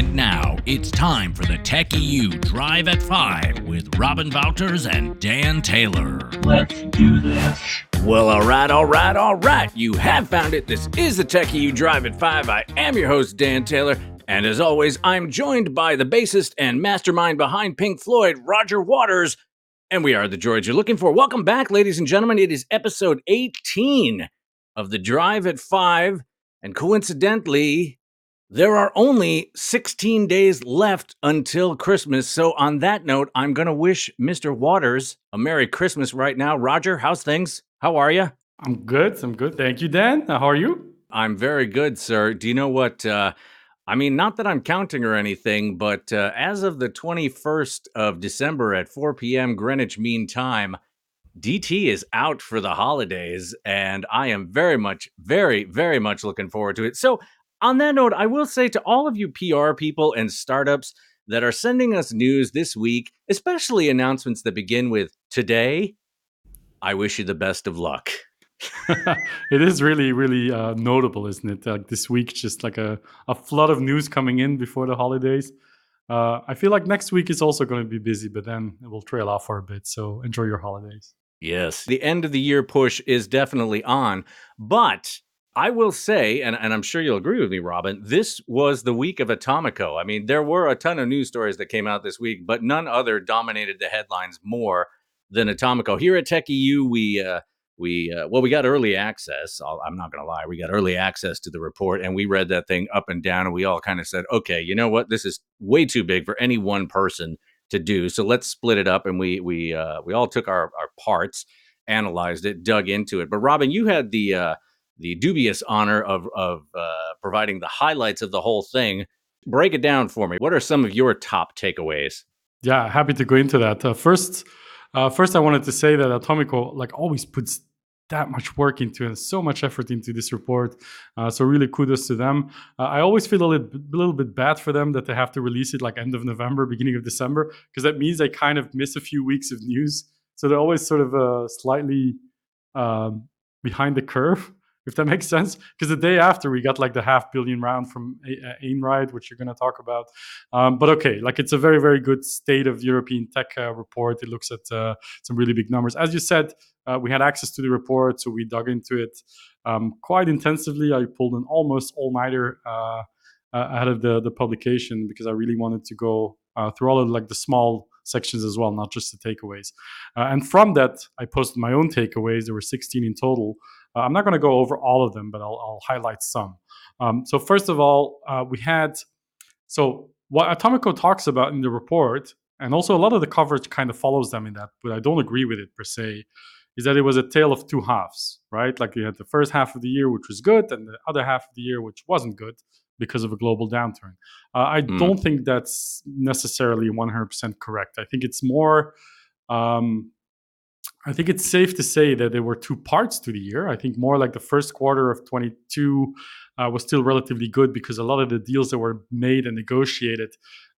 And now it's time for the Tech EU Drive at 5 with Robin Wouters and Dan Taylor. Let's do this. Well, all right, all right, all right. You have found it. This is the Tech EU Drive at 5. I am your host, Dan Taylor. And as always, I'm joined by the bassist and mastermind behind Pink Floyd, Roger Waters. And we are the droids you're looking for. Welcome back, ladies and gentlemen. It is episode 18 of the Drive at 5. And coincidentally, there are only 16 days left until Christmas. So, on that note, I'm going to wish Mr. Waters a Merry Christmas right now. Roger, how's things? How are you? I'm good. I'm good. Thank you, Dan. How are you? I'm very good, sir. Do you know what? Uh, I mean, not that I'm counting or anything, but uh, as of the 21st of December at 4 p.m. Greenwich Mean Time, DT is out for the holidays, and I am very much, very, very much looking forward to it. So, on that note, I will say to all of you PR people and startups that are sending us news this week, especially announcements that begin with today, I wish you the best of luck. it is really, really uh, notable, isn't it? Like this week, just like a, a flood of news coming in before the holidays. Uh, I feel like next week is also going to be busy, but then it will trail off for a bit. So enjoy your holidays. Yes, the end of the year push is definitely on. But I will say, and, and I'm sure you'll agree with me, Robin, this was the week of Atomico. I mean, there were a ton of news stories that came out this week, but none other dominated the headlines more than Atomico. Here at Tech EU, we uh, we uh, well, we got early access. i am not going to lie, we got early access to the report, and we read that thing up and down, and we all kind of said, okay, you know what, this is way too big for any one person to do. So let's split it up, and we we uh, we all took our our parts, analyzed it, dug into it. But Robin, you had the uh, the dubious honor of of uh, providing the highlights of the whole thing. Break it down for me. What are some of your top takeaways? Yeah, happy to go into that. Uh, first, uh, first, I wanted to say that Atomico like always puts that much work into and so much effort into this report. Uh, so really kudos to them. Uh, I always feel a little, little, bit bad for them that they have to release it like end of November, beginning of December, because that means they kind of miss a few weeks of news. So they're always sort of uh, slightly um, behind the curve if that makes sense. Because the day after, we got like the half billion round from uh, Einride, which you're going to talk about. Um, but okay, like it's a very, very good state of European tech uh, report. It looks at uh, some really big numbers. As you said, uh, we had access to the report, so we dug into it um, quite intensively. I pulled an almost all nighter uh, uh, ahead of the, the publication because I really wanted to go through all of like the small sections as well, not just the takeaways. and from that, I posted my own takeaways. There were 16 in total. Uh, I'm not going to go over all of them, but I'll, I'll highlight some. Um, so first of all, uh, we had so what Atomico talks about in the report, and also a lot of the coverage kind of follows them in that, but I don't agree with it per se. Is that it was a tale of two halves, right? Like you had the first half of the year, which was good, and the other half of the year, which wasn't good because of a global downturn. Uh, I mm. don't think that's necessarily 100% correct. I think it's more um, I think it's safe to say that there were two parts to the year. I think more like the first quarter of 22 uh, was still relatively good because a lot of the deals that were made and negotiated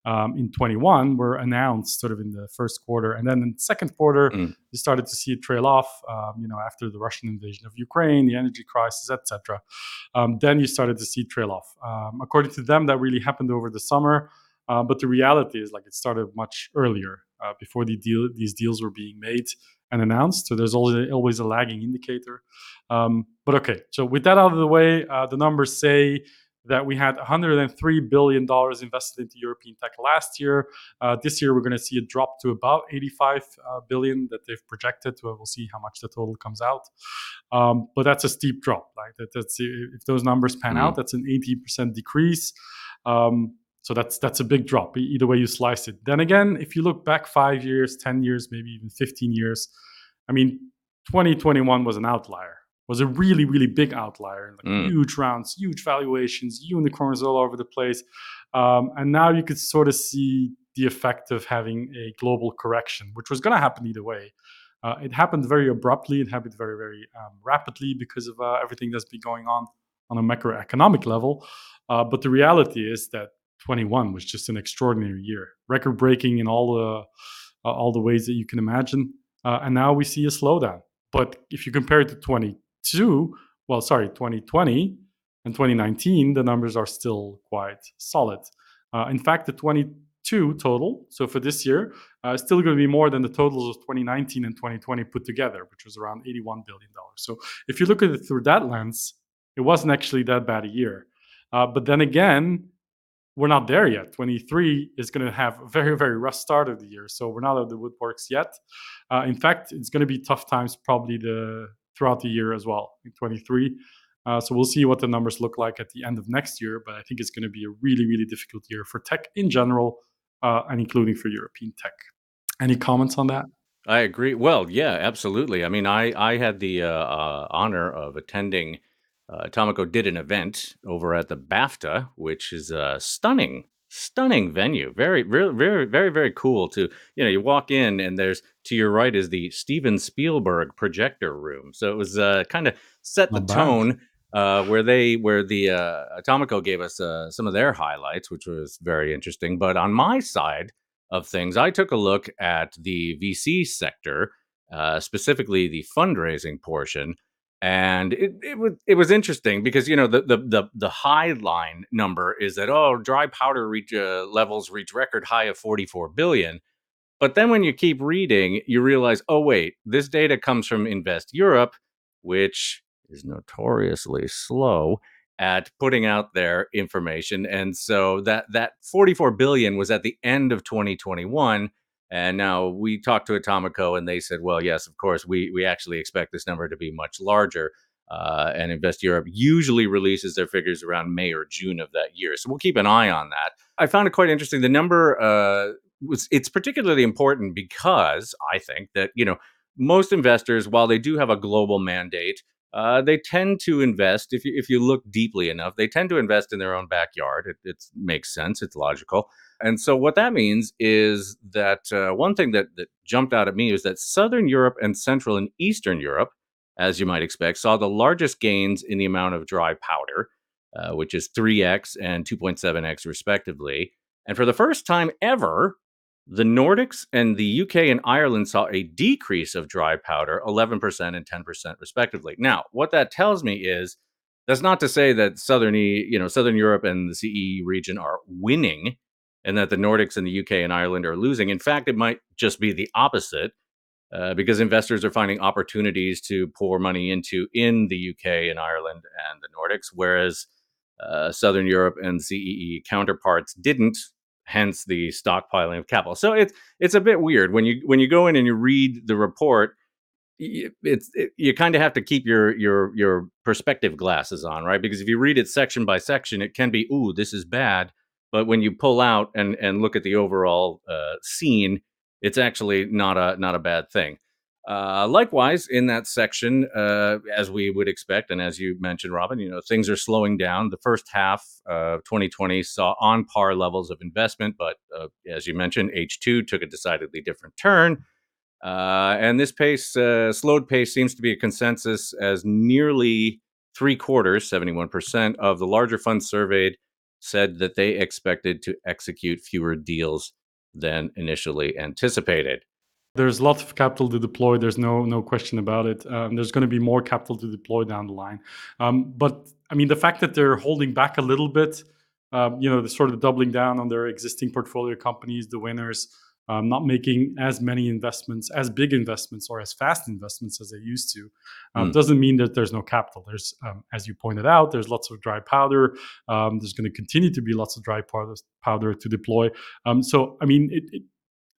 um, in 21 were announced sort of in the first quarter, and then in the second quarter mm. you started to see it trail off. Um, you know, after the Russian invasion of Ukraine, the energy crisis, etc. Um, then you started to see trail off. Um, according to them, that really happened over the summer. Uh, but the reality is, like, it started much earlier uh, before the deal, these deals were being made and announced. So there's always, always a lagging indicator. Um, but okay, so with that out of the way, uh, the numbers say that we had 103 billion dollars invested into European tech last year. Uh, this year, we're going to see a drop to about 85 uh, billion that they've projected. We'll see how much the total comes out. Um, but that's a steep drop. Like that, that's if those numbers pan mm-hmm. out, that's an 80% decrease. Um, so that's that's a big drop either way you slice it. Then again, if you look back five years, ten years, maybe even fifteen years, I mean, 2021 was an outlier. Was a really really big outlier. Like mm. Huge rounds, huge valuations, unicorns all over the place, um, and now you could sort of see the effect of having a global correction, which was going to happen either way. Uh, it happened very abruptly. It happened very very um, rapidly because of uh, everything that's been going on on a macroeconomic level. Uh, but the reality is that 21 was just an extraordinary year, record breaking in all the uh, all the ways that you can imagine. Uh, and now we see a slowdown. But if you compare it to 22, well, sorry, 2020 and 2019, the numbers are still quite solid. Uh, in fact, the 22 total, so for this year, uh, is still going to be more than the totals of 2019 and 2020 put together, which was around 81 billion dollars. So if you look at it through that lens, it wasn't actually that bad a year. Uh, but then again, we're not there yet. 23 is going to have a very, very rough start of the year. So we're not at the woodworks yet. Uh, in fact, it's going to be tough times probably the throughout the year as well in 23. Uh, so we'll see what the numbers look like at the end of next year. But I think it's going to be a really, really difficult year for tech in general, uh, and including for European tech. Any comments on that? I agree. Well, yeah, absolutely. I mean, I I had the uh, uh, honor of attending uh, Atomico did an event over at the BAFTA, which is a stunning, stunning venue. Very, very, very, very, very cool. To you know, you walk in and there's to your right is the Steven Spielberg projector room. So it was uh, kind of set the tone uh, where they where the uh, Atomico gave us uh, some of their highlights, which was very interesting. But on my side of things, I took a look at the VC sector, uh, specifically the fundraising portion and it, it was it was interesting because you know the the the, the high line number is that oh dry powder reach uh, levels reach record high of 44 billion. But then when you keep reading you realize oh wait this data comes from invest europe which is notoriously slow at putting out their information. And so that that 44 billion was at the end of 2021 and now we talked to Atomico, and they said, "Well, yes, of course, we we actually expect this number to be much larger." Uh, and Invest Europe usually releases their figures around May or June of that year, so we'll keep an eye on that. I found it quite interesting. The number uh, was it's particularly important because I think that you know most investors, while they do have a global mandate, uh, they tend to invest. If you if you look deeply enough, they tend to invest in their own backyard. It, it makes sense. It's logical. And so what that means is that uh, one thing that, that jumped out at me is that Southern Europe and Central and Eastern Europe, as you might expect, saw the largest gains in the amount of dry powder, uh, which is 3x and 2.7x respectively. And for the first time ever, the Nordics and the UK and Ireland saw a decrease of dry powder, 11% and 10% respectively. Now, what that tells me is that's not to say that southern you know southern Europe and the CE region are winning and that the Nordics and the UK and Ireland are losing. In fact, it might just be the opposite. Uh, because investors are finding opportunities to pour money into in the UK and Ireland and the Nordics, whereas uh, Southern Europe and CEE counterparts didn't. Hence the stockpiling of capital. So it's it's a bit weird when you when you go in and you read the report. It's it, you kind of have to keep your your your perspective glasses on, right? Because if you read it section by section, it can be, "Ooh, this is bad," But when you pull out and and look at the overall uh, scene, it's actually not a not a bad thing. Uh, likewise, in that section, uh, as we would expect, and as you mentioned, Robin, you know things are slowing down. The first half of 2020 saw on par levels of investment, but uh, as you mentioned, H2 took a decidedly different turn. Uh, and this pace, uh, slowed pace, seems to be a consensus as nearly three quarters, 71% of the larger funds surveyed said that they expected to execute fewer deals than initially anticipated. There's lots of capital to deploy. There's no no question about it. Um, there's going to be more capital to deploy down the line. Um, but I mean, the fact that they're holding back a little bit, um, you know, the sort of doubling down on their existing portfolio companies, the winners, um, not making as many investments, as big investments, or as fast investments as they used to, um, mm. doesn't mean that there's no capital. There's, um, as you pointed out, there's lots of dry powder. Um, there's going to continue to be lots of dry powder, powder to deploy. Um, so, I mean, it, it,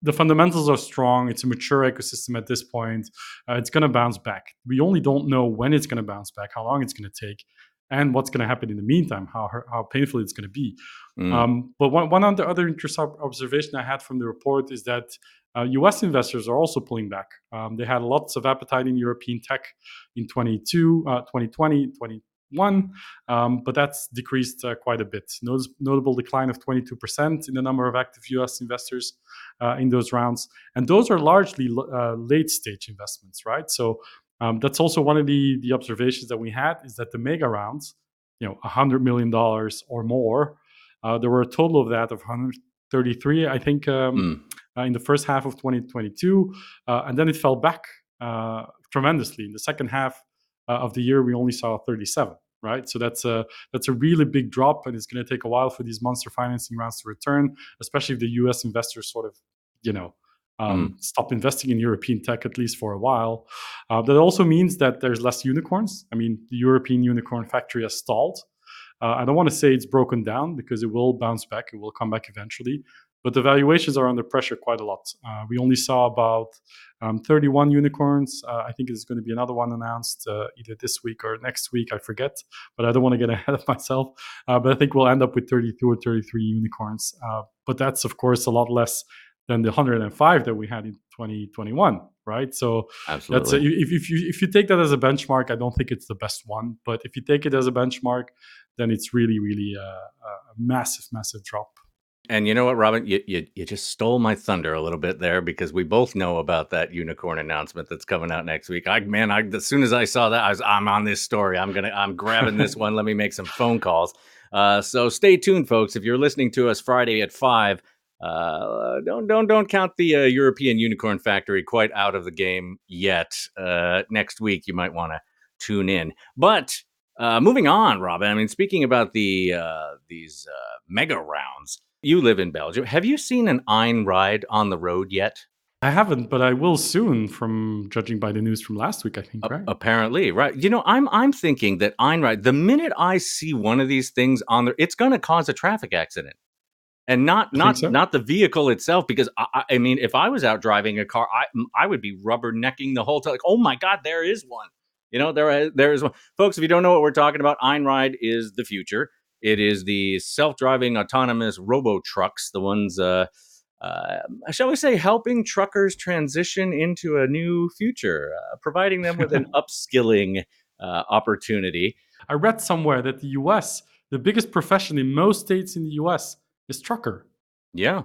the fundamentals are strong. It's a mature ecosystem at this point. Uh, it's going to bounce back. We only don't know when it's going to bounce back, how long it's going to take and what's going to happen in the meantime, how how painful it's going to be. Mm. Um, but one one other other interesting observation I had from the report is that uh, U.S. investors are also pulling back. Um, they had lots of appetite in European tech in 22, uh, 2020, 21, um, but that's decreased uh, quite a bit. Notice, notable decline of 22% in the number of active U.S. investors uh, in those rounds, and those are largely uh, late stage investments, right? So um, that's also one of the the observations that we had is that the mega rounds, you know, hundred million dollars or more, uh, there were a total of that of 133, I think, um, mm. uh, in the first half of 2022, uh, and then it fell back uh, tremendously. In the second half uh, of the year, we only saw 37. right? So that's a that's a really big drop, and it's going to take a while for these monster financing rounds to return, especially if the U.S. investors sort of, you know, um, mm. stop investing in European tech at least for a while. Uh, that also means that there's less unicorns. I mean, the European unicorn factory has stalled. Uh, I don't want to say it's broken down because it will bounce back. It will come back eventually. But the valuations are under pressure quite a lot. Uh, we only saw about um, 31 unicorns. Uh, I think there's going to be another one announced uh, either this week or next week. I forget, but I don't want to get ahead of myself. Uh, but I think we'll end up with 32 or 33 unicorns. Uh, but that's, of course, a lot less than the 105 that we had in 2021 right so Absolutely. that's a, if, if you if you take that as a benchmark i don't think it's the best one but if you take it as a benchmark then it's really really a, a massive massive drop and you know what, Robin, you, you you just stole my thunder a little bit there because we both know about that unicorn announcement that's coming out next week. I man, I as soon as I saw that, I was I'm on this story. I'm gonna I'm grabbing this one. Let me make some phone calls. Uh, so stay tuned, folks. If you're listening to us Friday at five, uh, don't don't don't count the uh, European Unicorn Factory quite out of the game yet. Uh, next week you might want to tune in. But uh, moving on, Robin. I mean, speaking about the uh, these uh, mega rounds, you live in Belgium. Have you seen an Einride on the road yet? I haven't, but I will soon. From judging by the news from last week, I think. Right? apparently, right. You know, I'm I'm thinking that Einride. The minute I see one of these things on there, it's going to cause a traffic accident and not not so. not the vehicle itself because I, I, mean if i was out driving a car i i would be rubbernecking the whole time like oh my god there is one. You know there there is one. Folks if you don't know what we're talking about einride is the future. It is the self-driving autonomous robo trucks the ones uh, uh, shall we say helping truckers transition into a new future uh, providing them with an upskilling uh, opportunity. I read somewhere that the us the biggest profession in most states in the us is trucker. Yeah.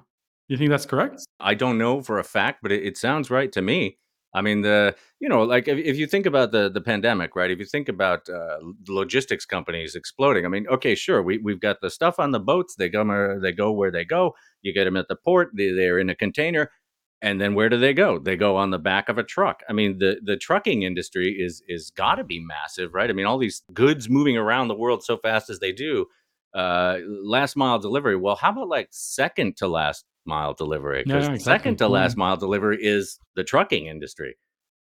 You think that's correct? I don't know for a fact, but it, it sounds right to me. I mean, the you know, like if, if you think about the the pandemic, right? If you think about uh, logistics companies exploding, I mean, okay, sure, we we've got the stuff on the boats. They go they go where they go. You get them at the port. They, they're in a container, and then where do they go? They go on the back of a truck. I mean, the the trucking industry is is got to be massive, right? I mean, all these goods moving around the world so fast as they do uh, last mile delivery. Well, how about like second to last mile delivery? Because yeah, exactly. second to last mile delivery is the trucking industry.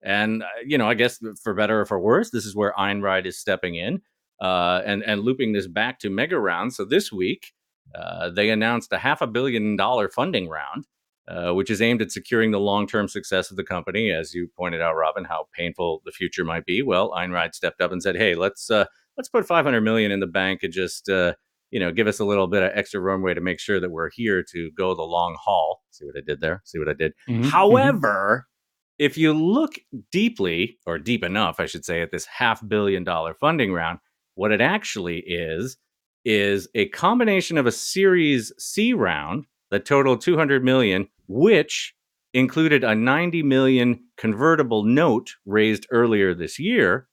And uh, you know, I guess for better or for worse, this is where Einride is stepping in uh, and and looping this back to mega round. So this week, uh, they announced a half a billion dollar funding round, uh, which is aimed at securing the long term success of the company. As you pointed out, Robin, how painful the future might be. Well, Einride stepped up and said, "Hey, let's uh, let's put 500 million in the bank and just uh, you know, give us a little bit of extra runway to make sure that we're here to go the long haul. See what I did there? See what I did? Mm-hmm. mm-hmm. However, mm-hmm. if you look deeply, or deep enough, I should say, at this half billion dollar funding round, what it actually is, is a combination of a Series C round that totaled 200 million, which included a 90 million convertible note raised earlier this year.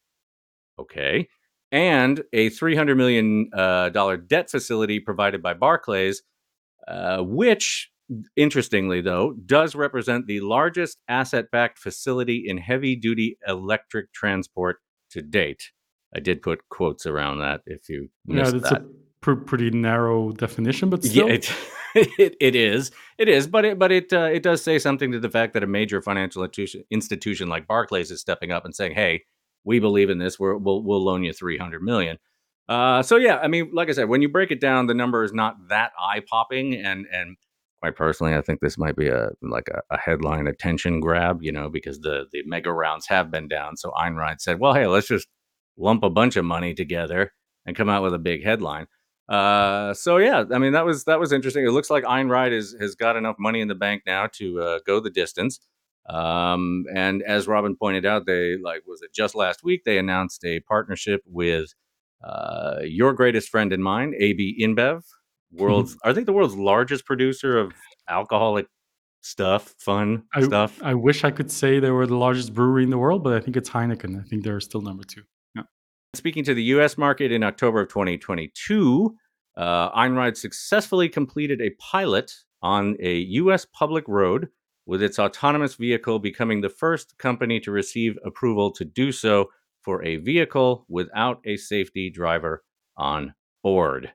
Okay and a $300 million uh, debt facility provided by Barclays, uh, which, interestingly, though, does represent the largest asset backed facility in heavy duty electric transport to date. I did put quotes around that if you missed yeah, that's that. a pr- pretty narrow definition, but still. Yeah, it, it, it is. It is, but it but it uh, it does say something to the fact that a major financial institution, institution like Barclays is stepping up and saying, "Hey, we believe in this. we will we'll loan you 300 million. Uh, so yeah, I mean, like I said, when you break it down, the number is not that eye popping, and and quite personally, I think this might be a like a, a, headline attention grab, you know, because the the mega rounds have been down. So Einride said, well, hey, let's just lump a bunch of money together and come out with a big headline. Uh, so yeah, I mean that was that was interesting. It looks like Einride is, has got enough money in the bank now to uh, go the distance. Um, and as Robin pointed out, they like was it just last week they announced a partnership with uh, your greatest friend and mine, AB InBev, world's I think the world's largest producer of alcoholic stuff, fun I, stuff. I wish I could say they were the largest brewery in the world, but I think it's Heineken. I think they're still number two. Yeah. Speaking to the U.S. market in October of 2022, uh, Einride successfully completed a pilot on a U.S. public road with its autonomous vehicle becoming the first company to receive approval to do so for a vehicle without a safety driver on board.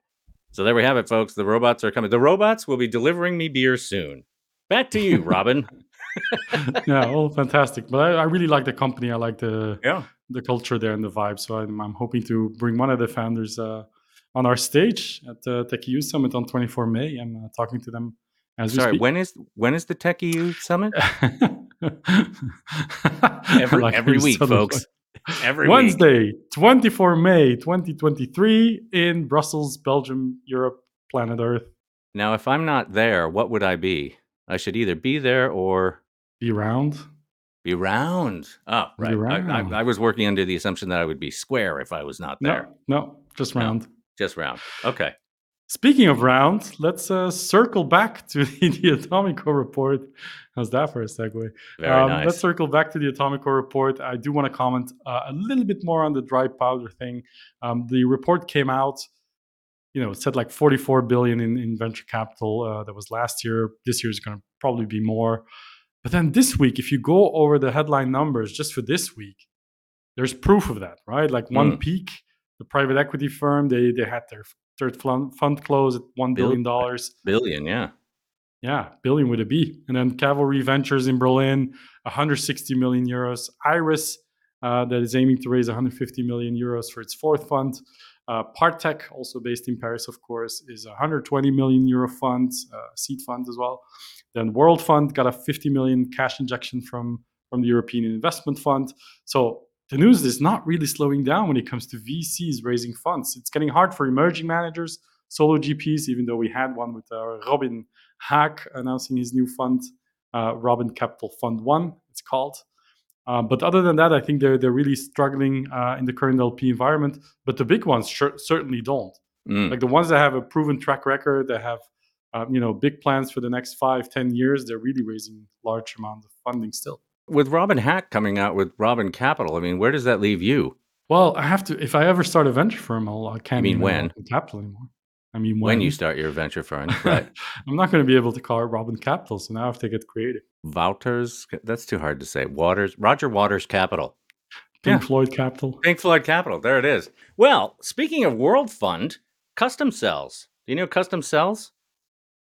So there we have it, folks. The robots are coming. The robots will be delivering me beer soon. Back to you, Robin. yeah, well, fantastic. But I, I, really like the company. I like the yeah. the culture there and the vibe. So I'm, I'm hoping to bring one of the founders uh, on our stage at the Tech TechEU Summit on 24 May. I'm uh, talking to them Sorry, we when is when is the TechEU Summit? every like every week, folks. Every Wednesday, week. 24 May 2023 in Brussels, Belgium, Europe, planet Earth. Now, if I'm not there, what would I be? I should either be there or be round. Be round. Oh, right. Round. I, I, I, was working under the assumption that I would be square if I was not there. No, no just round. No, just round. Okay. Speaking of round, let's uh, circle back to the, the Atomico report. How's that for a segue? Very um, nice. Let's circle back to the Atomico report. I do want to comment uh, a little bit more on the dry powder thing. Um, the report came out, you know, it said like 44 billion in, in venture capital. Uh, that was last year. This year is going to probably be more. But then this week, if you go over the headline numbers just for this week, there's proof of that, right? Like one mm. peak, the private equity firm, they they had their third fund close at one billion dollars. Billion, yeah, yeah, billion with a B. And then Cavalry Ventures in Berlin, 160 million euros. Iris uh, that is aiming to raise 150 million euros for its fourth fund. Uh, Partech, also based in Paris, of course, is a 120 million euro fund, uh, seed fund as well. Then World Fund got a 50 million cash injection from from the European Investment Fund. So the news is not really slowing down when it comes to VCs raising funds. It's getting hard for emerging managers, solo GPs, even though we had one with uh, Robin Haak announcing his new fund, uh, Robin Capital Fund One, it's called. Uh, but other than that, I think they're they're really struggling uh, in the current LP environment. But the big ones certainly don't. Mm. Like the ones that have a proven track record, that have um, you know big plans for the next five, ten years, they're really raising large amounts of funding still. With Robin Haak coming out with Robin Capital, I mean, where does that leave you? Well, I have to. If I ever start a venture firm, I'll, I can't. You mean when? Capital anymore. I mean, when, when you start your venture firm, right? I'm not going to be able to call it Robin Capital, so now I have to get creative. Wouters, that's too hard to say. Waters, Roger Waters Capital. Pink yeah. Floyd Capital. Pink Floyd Capital. There it is. Well, speaking of World Fund, Custom Cells. Do you know Custom Cells?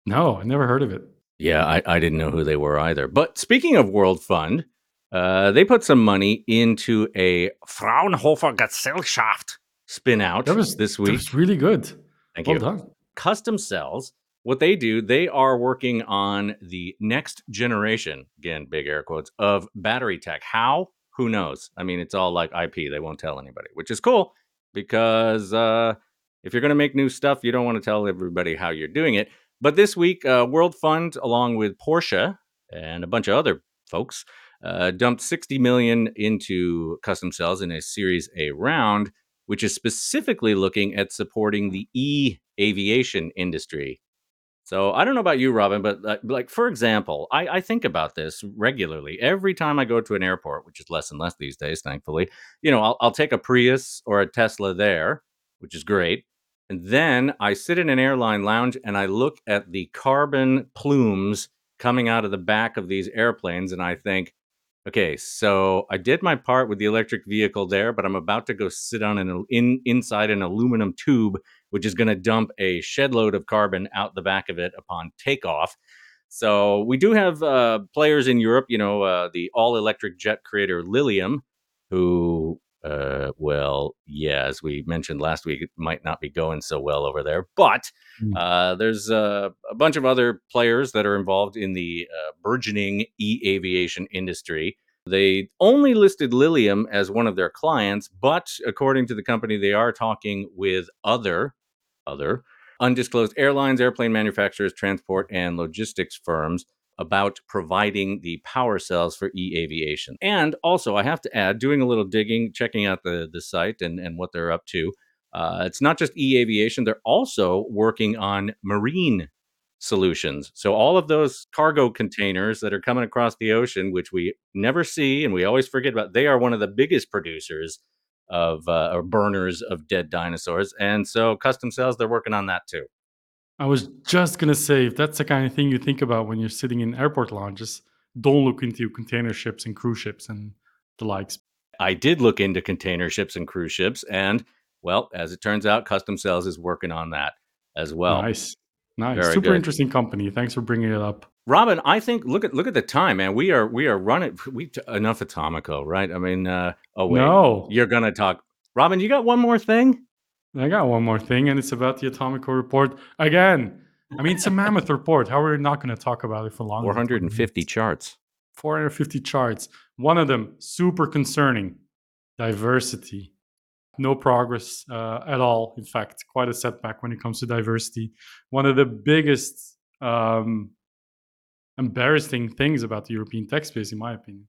No, I never heard of it. Yeah, I, I didn't know who they were either. But speaking of World Fund, uh, they put some money into a Fraunhofer Gesellschaft spin out that was, this week. That was really good. Thank well you. Done. Custom cells. What they do, they are working on the next generation, again, big air quotes, of battery tech. How? Who knows? I mean, it's all like IP. They won't tell anybody, which is cool because uh, if you're going to make new stuff, you don't want to tell everybody how you're doing it. But this week, uh, World Fund, along with Porsche and a bunch of other folks, uh, dumped 60 million into custom cells in a Series A round which is specifically looking at supporting the e aviation industry. So I don't know about you, Robin, but uh, like for example, I, I, think about this regularly. Every time I go to an airport, which is less and less these days, thankfully, you know, I'll, I'll take a Prius or a Tesla there, which is great. And then I sit in an airline lounge and I look at the carbon plumes coming out of the back of these airplanes, and I think, Okay, so I did my part with the electric vehicle there, but I'm about to go sit on an in inside an aluminum tube, which is going to dump a shed load of carbon out the back of it upon takeoff. So we do have uh, players in Europe, you know, uh, the all electric jet creator Lilium, who, uh, well, yeah, as we mentioned last week, it might not be going so well over there. But mm. there's uh, a bunch of other players that are involved in the uh, burgeoning e aviation industry. They only listed Lilium as one of their clients, but according to the company, they are talking with other other undisclosed airlines, airplane manufacturers, transport, and logistics firms about providing the power cells for e-aviation. And also, I have to add, doing a little digging, checking out the the site and and what they're up to. Uh, it's not just e-aviation; they're also working on marine solutions. So all of those cargo containers that are coming across the ocean, which we never see and we always forget about, they are one of the biggest producers of uh, or burners of dead dinosaurs. And so custom cells, they're working on that too. I was just gonna say, if that's the kind of thing you think about when you're sitting in airport lounges, don't look into container ships and cruise ships and the likes. I did look into container ships and cruise ships, and well, as it turns out, Custom Cells is working on that as well. Nice, nice, Very super good. interesting company. Thanks for bringing it up. Robin, I think look at look at the time, man. We are we are running we enough Atomico, right? I mean, uh, oh wait, No, you're gonna talk. Robin, you got one more thing? I got one more thing, and it's about the Atomico report again. I mean, it's a mammoth report. How are we not going to talk about it for long? 450 charts. 450 charts. One of them super concerning diversity. No progress uh, at all. In fact, quite a setback when it comes to diversity. One of the biggest um, embarrassing things about the European tech space, in my opinion,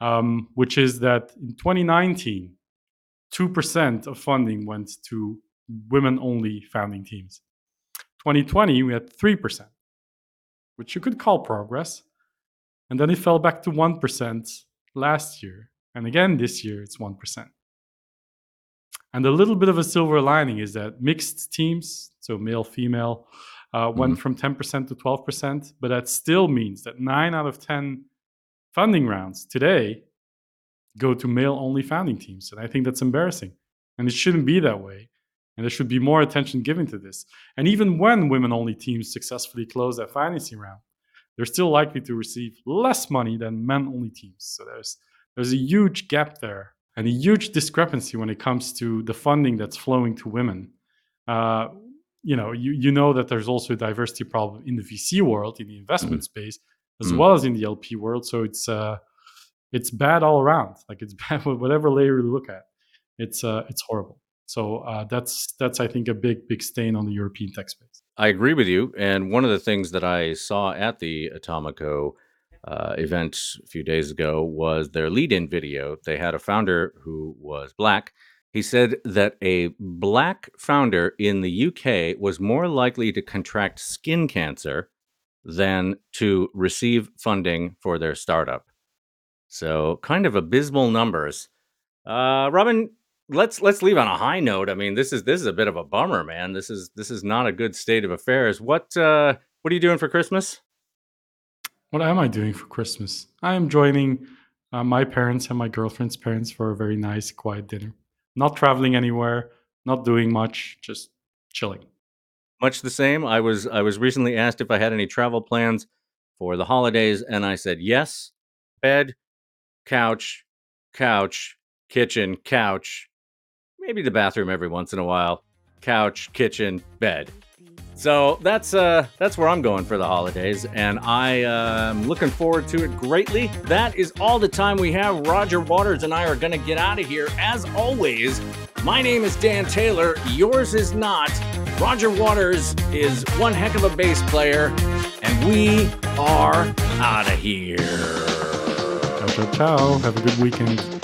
um, which is that in 2019, 2% of funding went to women only founding teams. 2020, we had 3%, which you could call progress. And then it fell back to 1% last year. And again, this year, it's 1%. And a little bit of a silver lining is that mixed teams, so male, female, uh, went from 10% to 12%. But that still means that nine out of 10 funding rounds today go to male only founding teams. And I think that's embarrassing. And it shouldn't be that way. And there should be more attention given to this. And even when women only teams successfully close that financing round, they're still likely to receive less money than men only teams. So there's there's a huge gap there and a huge discrepancy when it comes to the funding that's flowing to women. Uh, you know, you, you know that there's also a diversity problem in the VC world, in the investment space, as Mm. well as in the LP world. So it's uh, it's bad all around. Like it's bad whatever layer you look at. It's uh, it's horrible. So uh, that's that's I think a big big stain on the European tech space. I agree with you. And one of the things that I saw at the Atomico uh, event a few days ago was their lead in video. They had a founder who was black. He said that a black founder in the UK was more likely to contract skin cancer than to receive funding for their startup. So, kind of abysmal numbers. Uh, Robin, let's let's leave on a high note. I mean, this is this is a bit of a bummer, man. This is this is not a good state of affairs. What uh what are you doing for Christmas? What am I doing for Christmas? I am joining uh, my parents and my girlfriend's parents for a very nice, quiet dinner. Not traveling anywhere, not doing much, just chilling. Much the same. I was I was recently asked if I had any travel plans for the holidays, and I said yes. Bed, couch, couch, kitchen, couch, maybe the bathroom every once in a while. Couch, kitchen, bed. So that's uh that's where I'm going for the holidays, and I uh, am looking forward to it greatly. That is all the time we have. Roger Waters and I are gonna get out of here. As always, my name is Dan Taylor. Yours is not. Roger Waters is one heck of a bass player, and we are out of here. Ciao, ciao. Have a good weekend.